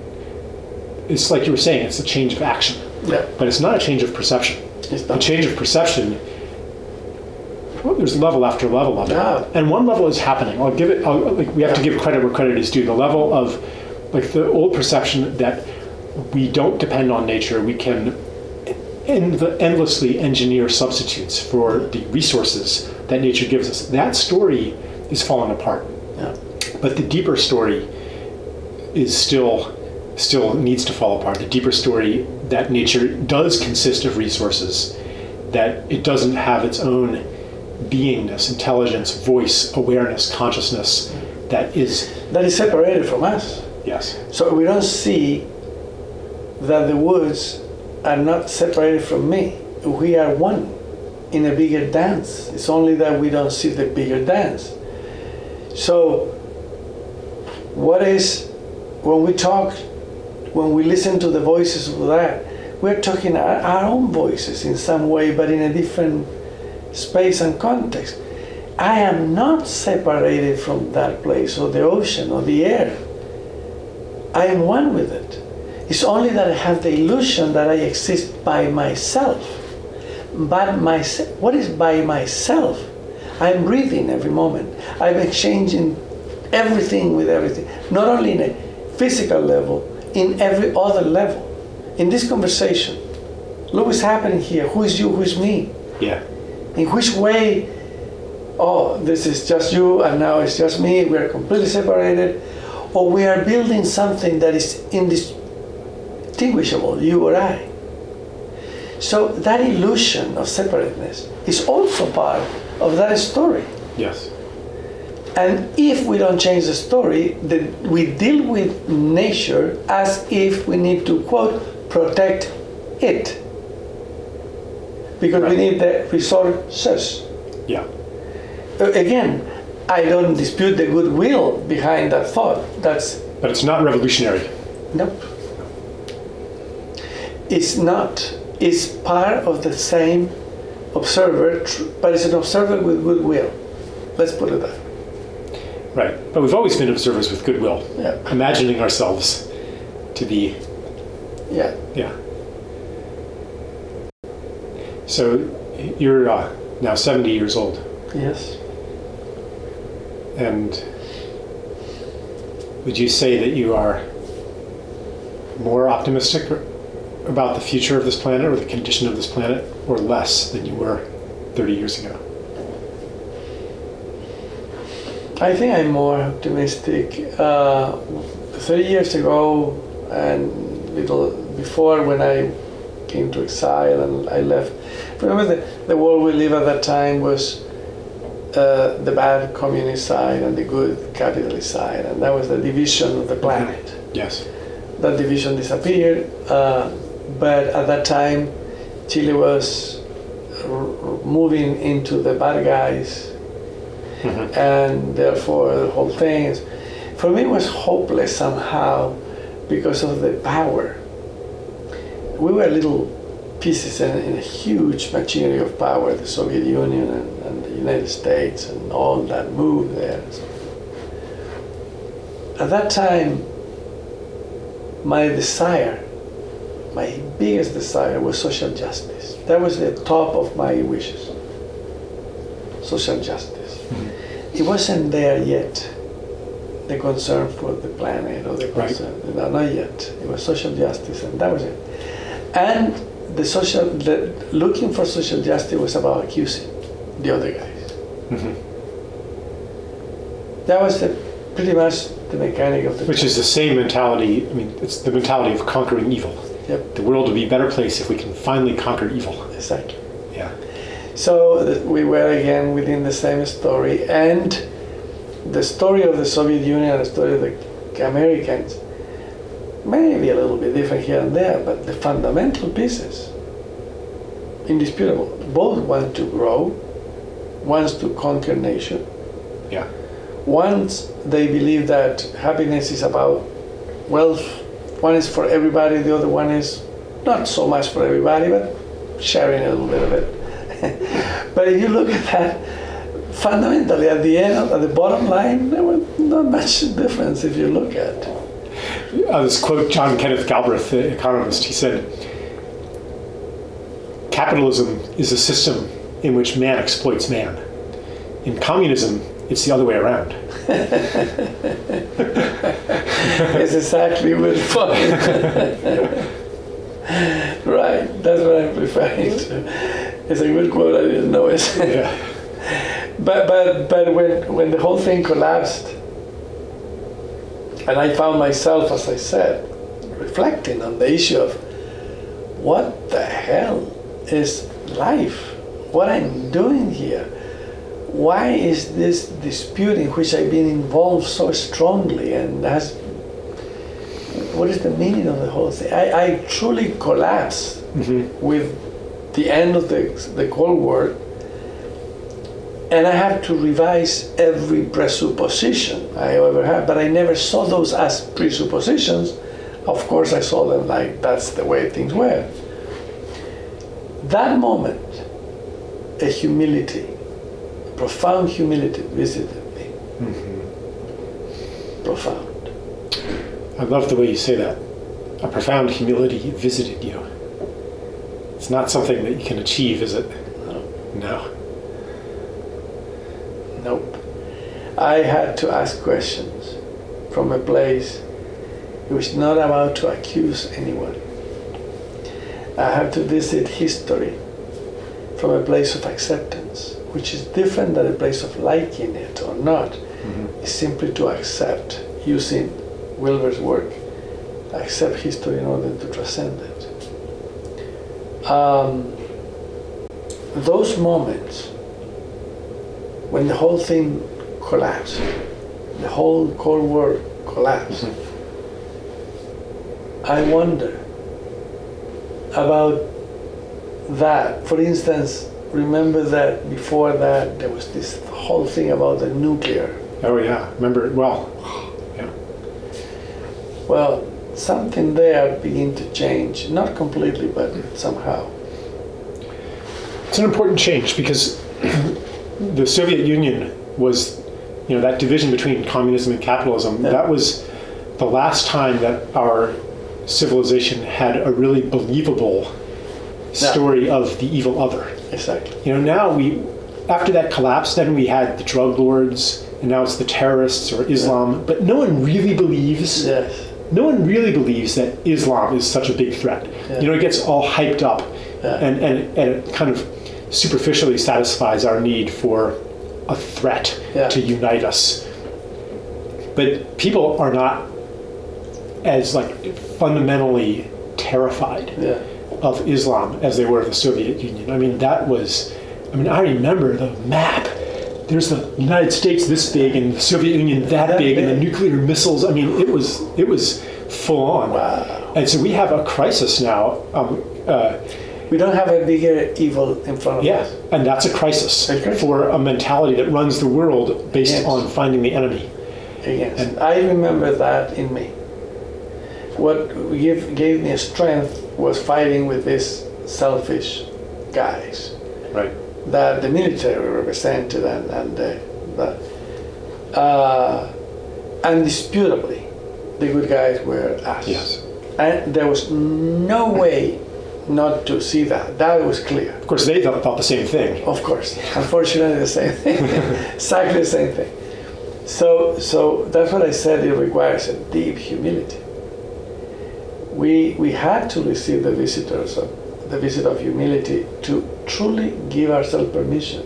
it's like you were saying. It's a change of action, Yeah. but it's not a change of perception. It's A change of perception. Well, there's level after level of it, Yeah. and one level is happening. I'll give it. I'll, like we have to give credit where credit is due. The level of like the old perception that we don't depend on nature. We can end endlessly engineer substitutes for the resources that nature gives us. That story is falling apart. Yeah. But the deeper story is still still needs to fall apart. The deeper story that nature does consist of resources, that it doesn't have its own beingness, intelligence, voice, awareness, consciousness that is That is separated from us. yes. So we don't see that the woods are not separated from me. We are one in a bigger dance. It's only that we don't see the bigger dance. So, what is when we talk, when we listen to the voices of that, we're talking our, our own voices in some way, but in a different space and context. I am not separated from that place or the ocean or the air. I am one with it. It's only that I have the illusion that I exist by myself. But my, what is by myself? I'm breathing every moment. I'm exchanging everything with everything, not only in a physical level, in every other level. In this conversation, look what's happening here. Who is you? Who is me? Yeah. In which way, oh, this is just you and now it's just me, we are completely separated, or we are building something that is indistinguishable, you or I. So that illusion of separateness is also part of that story. Yes. And if we don't change the story, then we deal with nature as if we need to, quote, protect it. Because we Right. need the resources. Yeah. Again, I don't dispute the goodwill behind that thought. That's, But it's not revolutionary. nope. It's not. is part of the same observer, but it's an observer with goodwill. Let's put it that. Right. But we've always been observers with goodwill, Yeah. imagining ourselves to be Yeah. Yeah. So you're uh, now 70 years old, Yes. and would you say that you are more optimistic about the future of this planet or the condition of this planet, or less than you were 30 years ago? I think I'm more optimistic. Uh, 30 years ago, and little before when I came to exile and I left, remember the, the world we live at that time was uh, the bad communist side and the good capitalist side, and that was the division of the planet. Yes. That division disappeared, uh, but at that time, Chile was moving into the bad guys. Mhm. and therefore the whole thing is for me it was hopeless somehow because of the power. We were little pieces in, in a huge machinery of power the soviet union and, and the united states and all that moved there. So, at that time my desire my biggest desire was social justice that was the top of my wishes social justice it wasn't there yet. The concern for the planet or the Right. concern, no, not yet. It was social justice, and that was it. And the social, the, looking for social justice was about accusing the other guys. Mhm. That was the, pretty much the mechanic of the. Which is the same mentality. I mean, it's the mentality of conquering evil. Yep, The world will be a better place if we can finally conquer evil. exactly. Yeah. So we were again within the same story, and the story of the Soviet Union and the story of the Americans may be a little bit different here and there, but the fundamental pieces, indisputable. Both want to grow, wants to conquer nation. Yeah. Once they believe that happiness is about wealth, one is for everybody, the other one is not so much for everybody, but sharing a little bit of it. but if you look at that, fundamentally at the end, at the bottom line, there was not much difference if you look at. Uh, this quote John Kenneth Galbraith, the economist, he said, Capitalism is a system in which man exploits man. In communism, it's the other way around. It's exactly what Right, that's what I'm referring to. It's a good quote, I didn't know it. Yeah. But but but when when the whole thing collapsed, and I found myself, as I said, reflecting on the issue of what the hell is life? What I'm doing here? Why is this dispute in which I've been involved so strongly and has what is the meaning of the whole thing? I, I truly collapsed hmm with the end of the, the Cold War, and I have to revise every presupposition I ever had, but I never saw those as presuppositions. Of course, I saw them like that's the way things were. That moment, a humility, profound humility visited me. Mm-hmm. Profound. I love the way you say that. A profound humility visited you. It's not something that you can achieve, is it? No. No. Nope. I had to ask questions from a place it was not about to accuse anyone. I had to visit history from a place of acceptance, which is different than a place of liking it or not. Is simply to accept, using Wilber's work, accept history in order to transcend it. Um, those moments when the whole thing collapsed, the whole Cold War collapsed, I wonder about that. For instance, remember that before that there was this whole thing about the nuclear. Oh, yeah. Remember it well. Yeah. Well, something there began to change, not completely, but somehow. It's an important change because the Soviet Union was, you know, that division between communism and capitalism. Yeah. That was the last time that our civilization had a really believable story of the evil other. Exactly. You know, now we, after that collapse, then we had the drug lords, and now it's the terrorists or Islam, but no one really believes Yes. no one really believes that Islam is such a big threat. Yeah. You know, it gets all hyped up, Yeah. and, and and it kind of superficially satisfies our need for a threat Yeah. to unite us. But people are not as like fundamentally terrified Yeah. Of Islam as they were of the Soviet Union. I mean, that was, I mean, I remember the map. There's the United States this big and the Soviet Union that, That big, and the nuclear missiles. I mean, it was it was full on. Wow. And so we have a crisis now. Um, uh, We don't have a bigger evil in front of yeah, us. and that's a crisis A crisis. for a mentality that runs the world based Yes. on finding the enemy. Against. And- I remember that in me. What give, gave me strength was fighting with these selfish guys Right. that the military represented and, and the, the uh, undisputably the good guys were us. Yes. And there was no way not to see that. That was clear. Of course, they thought, the same thing. Of course. Unfortunately, the same thing. exactly the same thing. So, so that's what I said. It requires a deep humility. We we had to receive the visitors of the visit of humility to truly give ourselves permission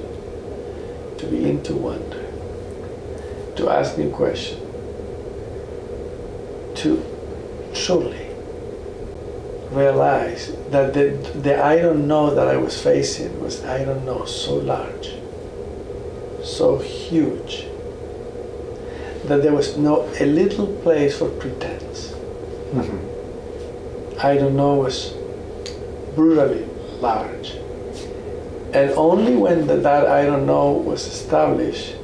to begin to wonder, to ask new questions, to truly realize that the, the I don't know that I was facing was I don't know so large, so huge, that there was no a little place for pretense. Mhm. I don't know was brutally large. And only when the, that I don't know was established,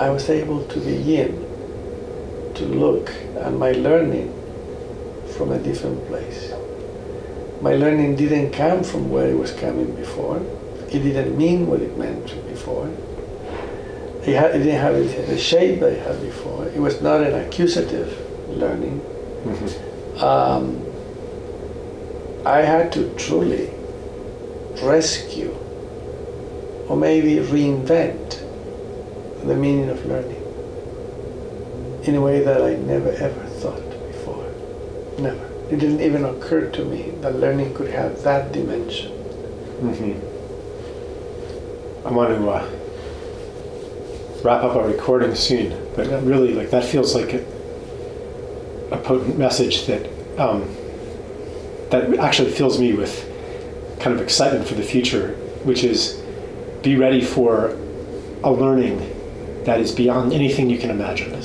I was able to begin to look at my learning from a different place. My learning didn't come from where it was coming before. It didn't mean what it meant before. It, had, it didn't have the shape that it had before. It was not an accusative learning Mhm. um, I had to truly rescue or maybe reinvent the meaning of learning in a way that I never ever thought before. Never. It didn't even occur to me that learning could have that dimension. hmm I want to uh, wrap up our recording soon, but Yeah. really, like that feels like a, a potent message that um, that actually fills me with kind of excitement for the future, which is be ready for a learning that is beyond anything you can imagine. Right.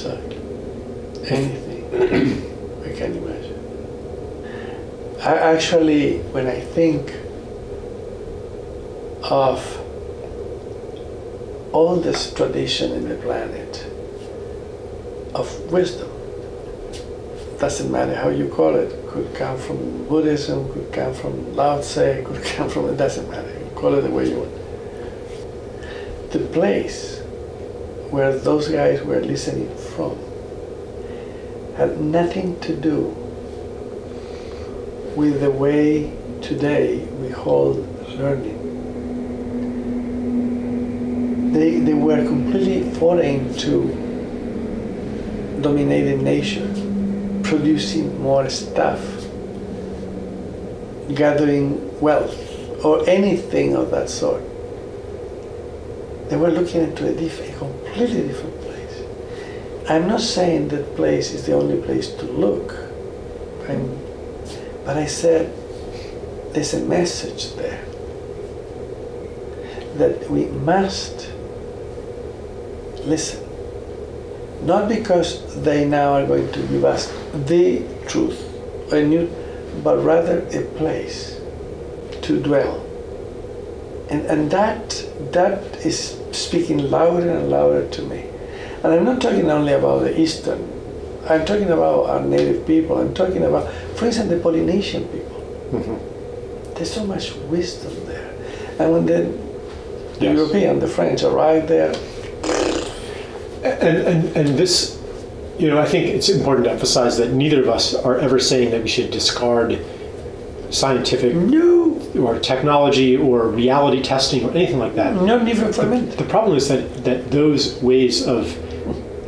Anything we can imagine. I actually, when I think of all this tradition in the planet of wisdom, doesn't matter how you call it, could come from Buddhism, could come from Lao Tse, could come from, it doesn't matter, you call it the way you want. The place where those guys were listening from had nothing to do with the way today we hold learning. They, they were completely foreign to dominating nature, producing more stuff, gathering wealth, or anything of that sort. They were looking into a, diff- a completely different place. I'm not saying that place is the only place to look, I'm, but I said there's a message there that we must listen. Not because they now are going to give us the truth, a new, but rather a place to dwell. And, and that, that is speaking louder and louder to me. And I'm not talking only about the Eastern, I'm talking about our native people, I'm talking about, for instance, the Polynesian people. Mhm. There's so much wisdom there. And when the, the Yes. European, the French arrived there, And, and, and this, you know, I think it's important to emphasize that neither of us are ever saying that we should discard scientific no, or technology or reality testing or anything like that. not even for a minute. The problem is that, that those ways of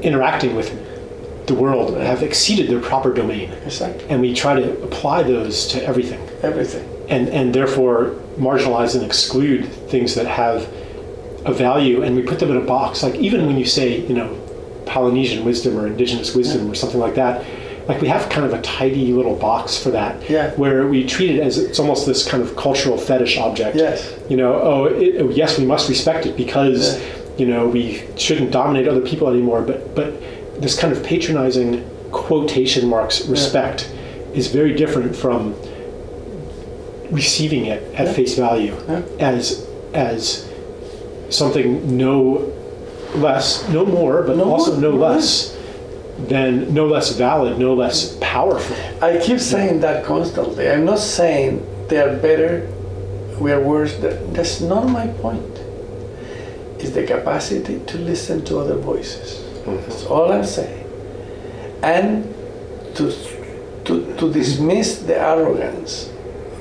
interacting with the world have exceeded their proper domain, Exactly. and we try to apply those to everything, Everything. and and therefore marginalize and exclude things that have a value, and we put them in a box. Like even when you say, you know, Polynesian wisdom or indigenous wisdom or something like that, like we have kind of a tidy little box for that, Yeah. where we treat it as it's almost this kind of cultural fetish object. Yes. You know, oh, it, oh yes, we must respect it because, Yeah. you know, we shouldn't dominate other people anymore. But but this kind of patronizing quotation marks respect is very different from receiving it at Yeah. face value Yeah. as as something no less, no more, but No also more, no no less than no less valid, no less powerful. I keep saying that constantly. I'm not saying they are better, we are worse. That's not my point. It's the capacity to listen to other voices. Mm-hmm. That's all I'm saying. And to, to, to dismiss the arrogance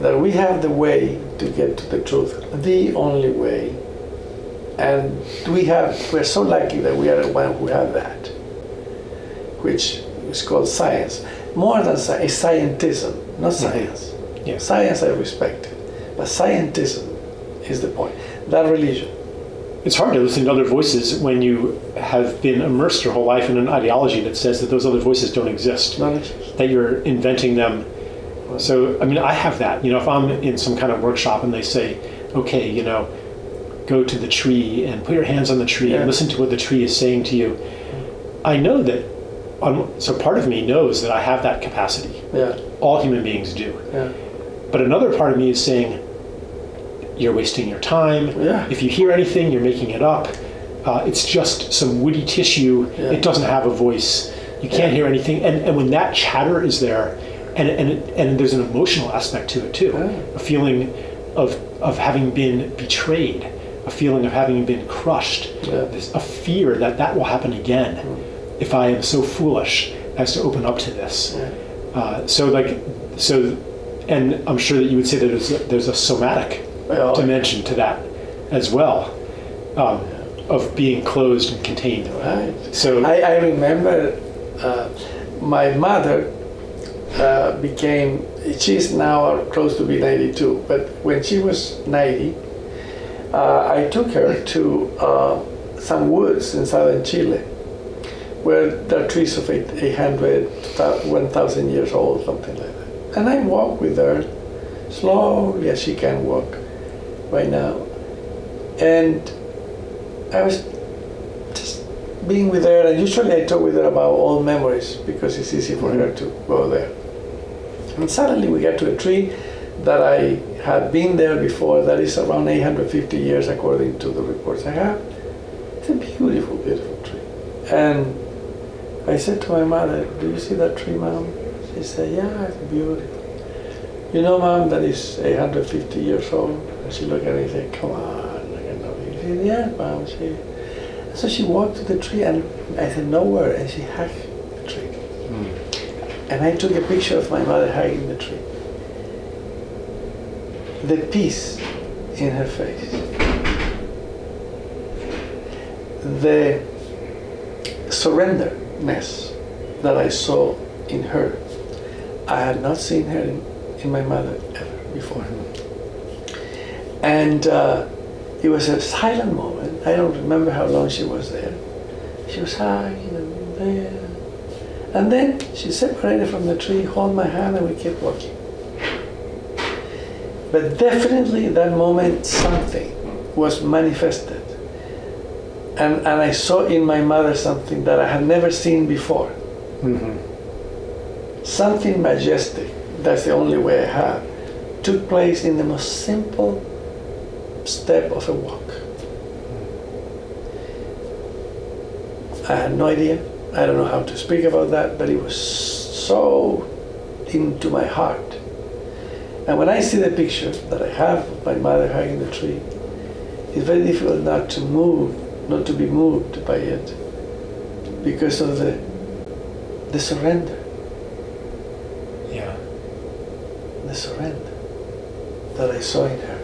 that we have the way to get to the truth, the only way. And we have, we're so lucky that we are the one who have that, which is called science. More than science, it's scientism, not mm-hmm. science. Yeah. Science I respect it, but scientism is the point. That religion. It's hard to listen to other voices when you have been immersed your whole life in an ideology that says that those other voices don't exist, Not exist. that you're inventing them. So, I mean, I have that. You know, if I'm in some kind of workshop and they say, okay, you know, go to the tree and put your hands on the tree Yeah. and listen to what the tree is saying to you, I know that, on, so part of me knows that I have that capacity. Yeah, All human beings do. yeah, But another part of me is saying, you're wasting your time. Yeah. If you hear anything, you're making it up. Uh, it's just some woody tissue. Yeah. It doesn't have a voice. You can't Yeah. hear anything. And, and when that chatter is there, and, and, it- and there's an emotional aspect to it too, a feeling of, of having been betrayed, a feeling of having been crushed, Yeah. this- a fear that that will happen again if I am so foolish as to open up to this. yeah. Uh, so like, so, and I'm sure that you would say that there's a, there's a somatic Well, dimension to that as well, um, of being closed and contained. Right. So I, I remember uh, my mother uh, became, she's now close to be 92, but when she was 90, uh, I took her to uh, some woods in southern Chile where there are trees of eight- 800, 1,000 years old, something like that. And I walked with her slowly as she can walk right now. And I was just being with her, and usually I talk with her about old memories because it's easy for her to go there. And suddenly we get to a tree that I had been there before, that is around 850 years according to the reports I have. It's a beautiful, beautiful tree. And I said to my mother, Do you see that tree, mom? She said, Yeah, it's beautiful. You know, mom, that is 850 years old. And she looked at me and said, Come on, look at that. She said, Yeah, mom. She... So she walked to the tree and I said, Nowhere. And she hugged the tree. Hmm. And I took a picture of my mother hugging the tree. The peace in her face. The surrenderness that I saw in her. I had not seen her in, in my mother ever before. And uh, it was a silent moment. I don't remember how long she was there. She was and there. And then she separated from the tree, hold my hand, and we kept walking. But definitely in that moment, something was manifested. And, and I saw in my mother something that I had never seen before. mhm. Something majestic, that's the only way I have, took place in the most simple step of a walk. I had no idea. I don't know how to speak about that, but it was so into my heart. And when I see the picture that I have of my mother hugging the tree, it's very difficult not to move, not to be moved by it, because of the the surrender, yeah. the surrender that I saw in her.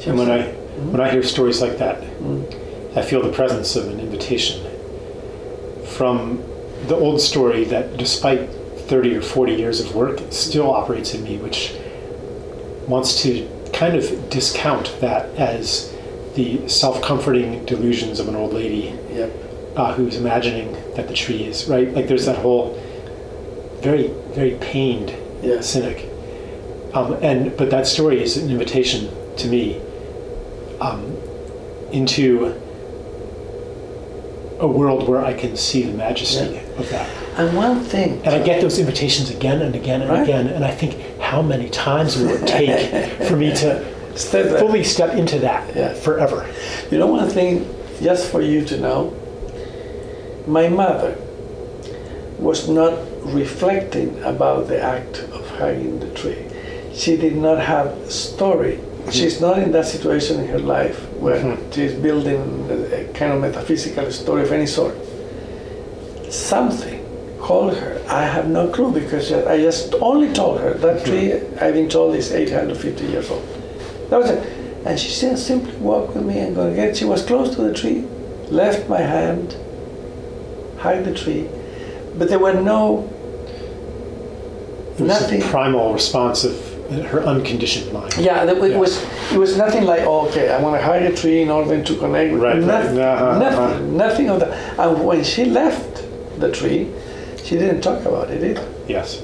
She And when I like, when I hear stories like that, "Mm, I feel the presence of an invitation from the old story that despite 30 or 40 years of work, still operates in me, which wants to kind of discount that as the self comforting delusions of an old lady Yep. uh, who's imagining that the tree is, right? Like there's that whole very, very pained Yeah. cynic. Um, and but that story is an invitation to me um, into a world where I can see the majesty Yeah. Of that. And one thing. And I get those invitations again and again and Right. again, and I think, how many times will it take for me to Step back. fully step into that Yeah. forever? You know one thing, just for you to know, my mother was not reflecting about the act of hugging the tree. She did not have story. She's not in that situation in her life where Mhm. she's building a, a kind of metaphysical story of any sort. Something called her. I have no clue because I just only told her that tree I've been told is 850 years old. That was it. And she just simply walked with me and go again. She was close to the tree, left my hand, hugged the tree, but there were no It was nothing. a primal response of her unconditioned mind. Yeah, that- it Yeah. was it was nothing like oh, okay, I want to hug a tree in order to connect with Right, right. nothing, Uh-huh, nothing, uh-huh. nothing of that. And when she left the tree, she didn't talk about it either. Yes.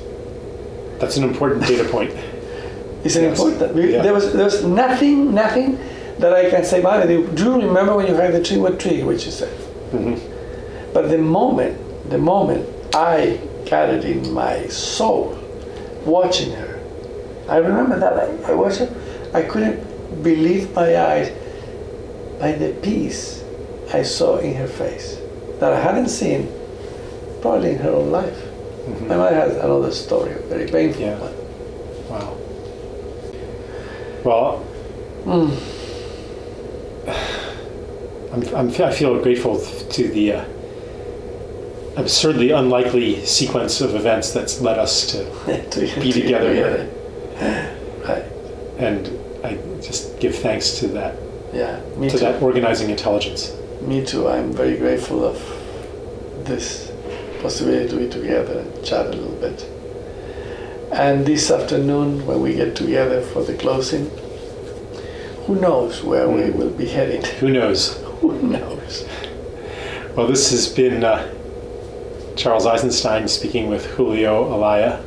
That's an important data point. It's an Yes. important. we- Yeah. There was there was nothing, nothing that I can say. The way, do you remember when you hugged the tree? What tree? Which she said. Mhm. But the moment, the moment I got it in my soul, watching her, I remember that I, I watched her. I couldn't believe my eyes by the peace I saw in her face that I hadn't seen probably in her own life. Mhm. My mother has another story, a very painful Yeah. one. Wow. Well, Mm. I'm, I'm, I feel grateful to the uh, absurdly unlikely sequence of events that's led us to, to Be together here. Right. and I just give thanks to that, Yeah. Me to too. that organizing intelligence. Me too. I'm very grateful of this possibility to be together and chat a little bit. And this afternoon, when we get together for the closing, who knows where we Mm. will be headed? Who knows? Who knows? Well, this has been uh, Charles Eisenstein speaking with Julio Olalla,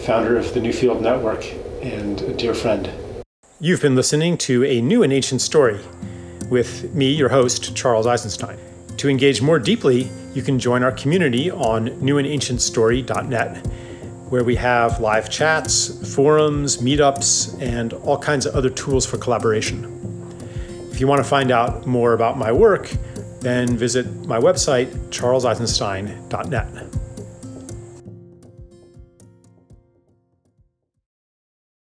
founder of the Newfield Network and a dear friend. You've been listening to A New and Ancient Story with me, your host, Charles Eisenstein. To engage more deeply, you can join our community on newandancientstory.net, where we have live chats, forums, meetups, and all kinds of other tools for collaboration. If you want to find out more about my work, then visit my website, charleseisenstein.net.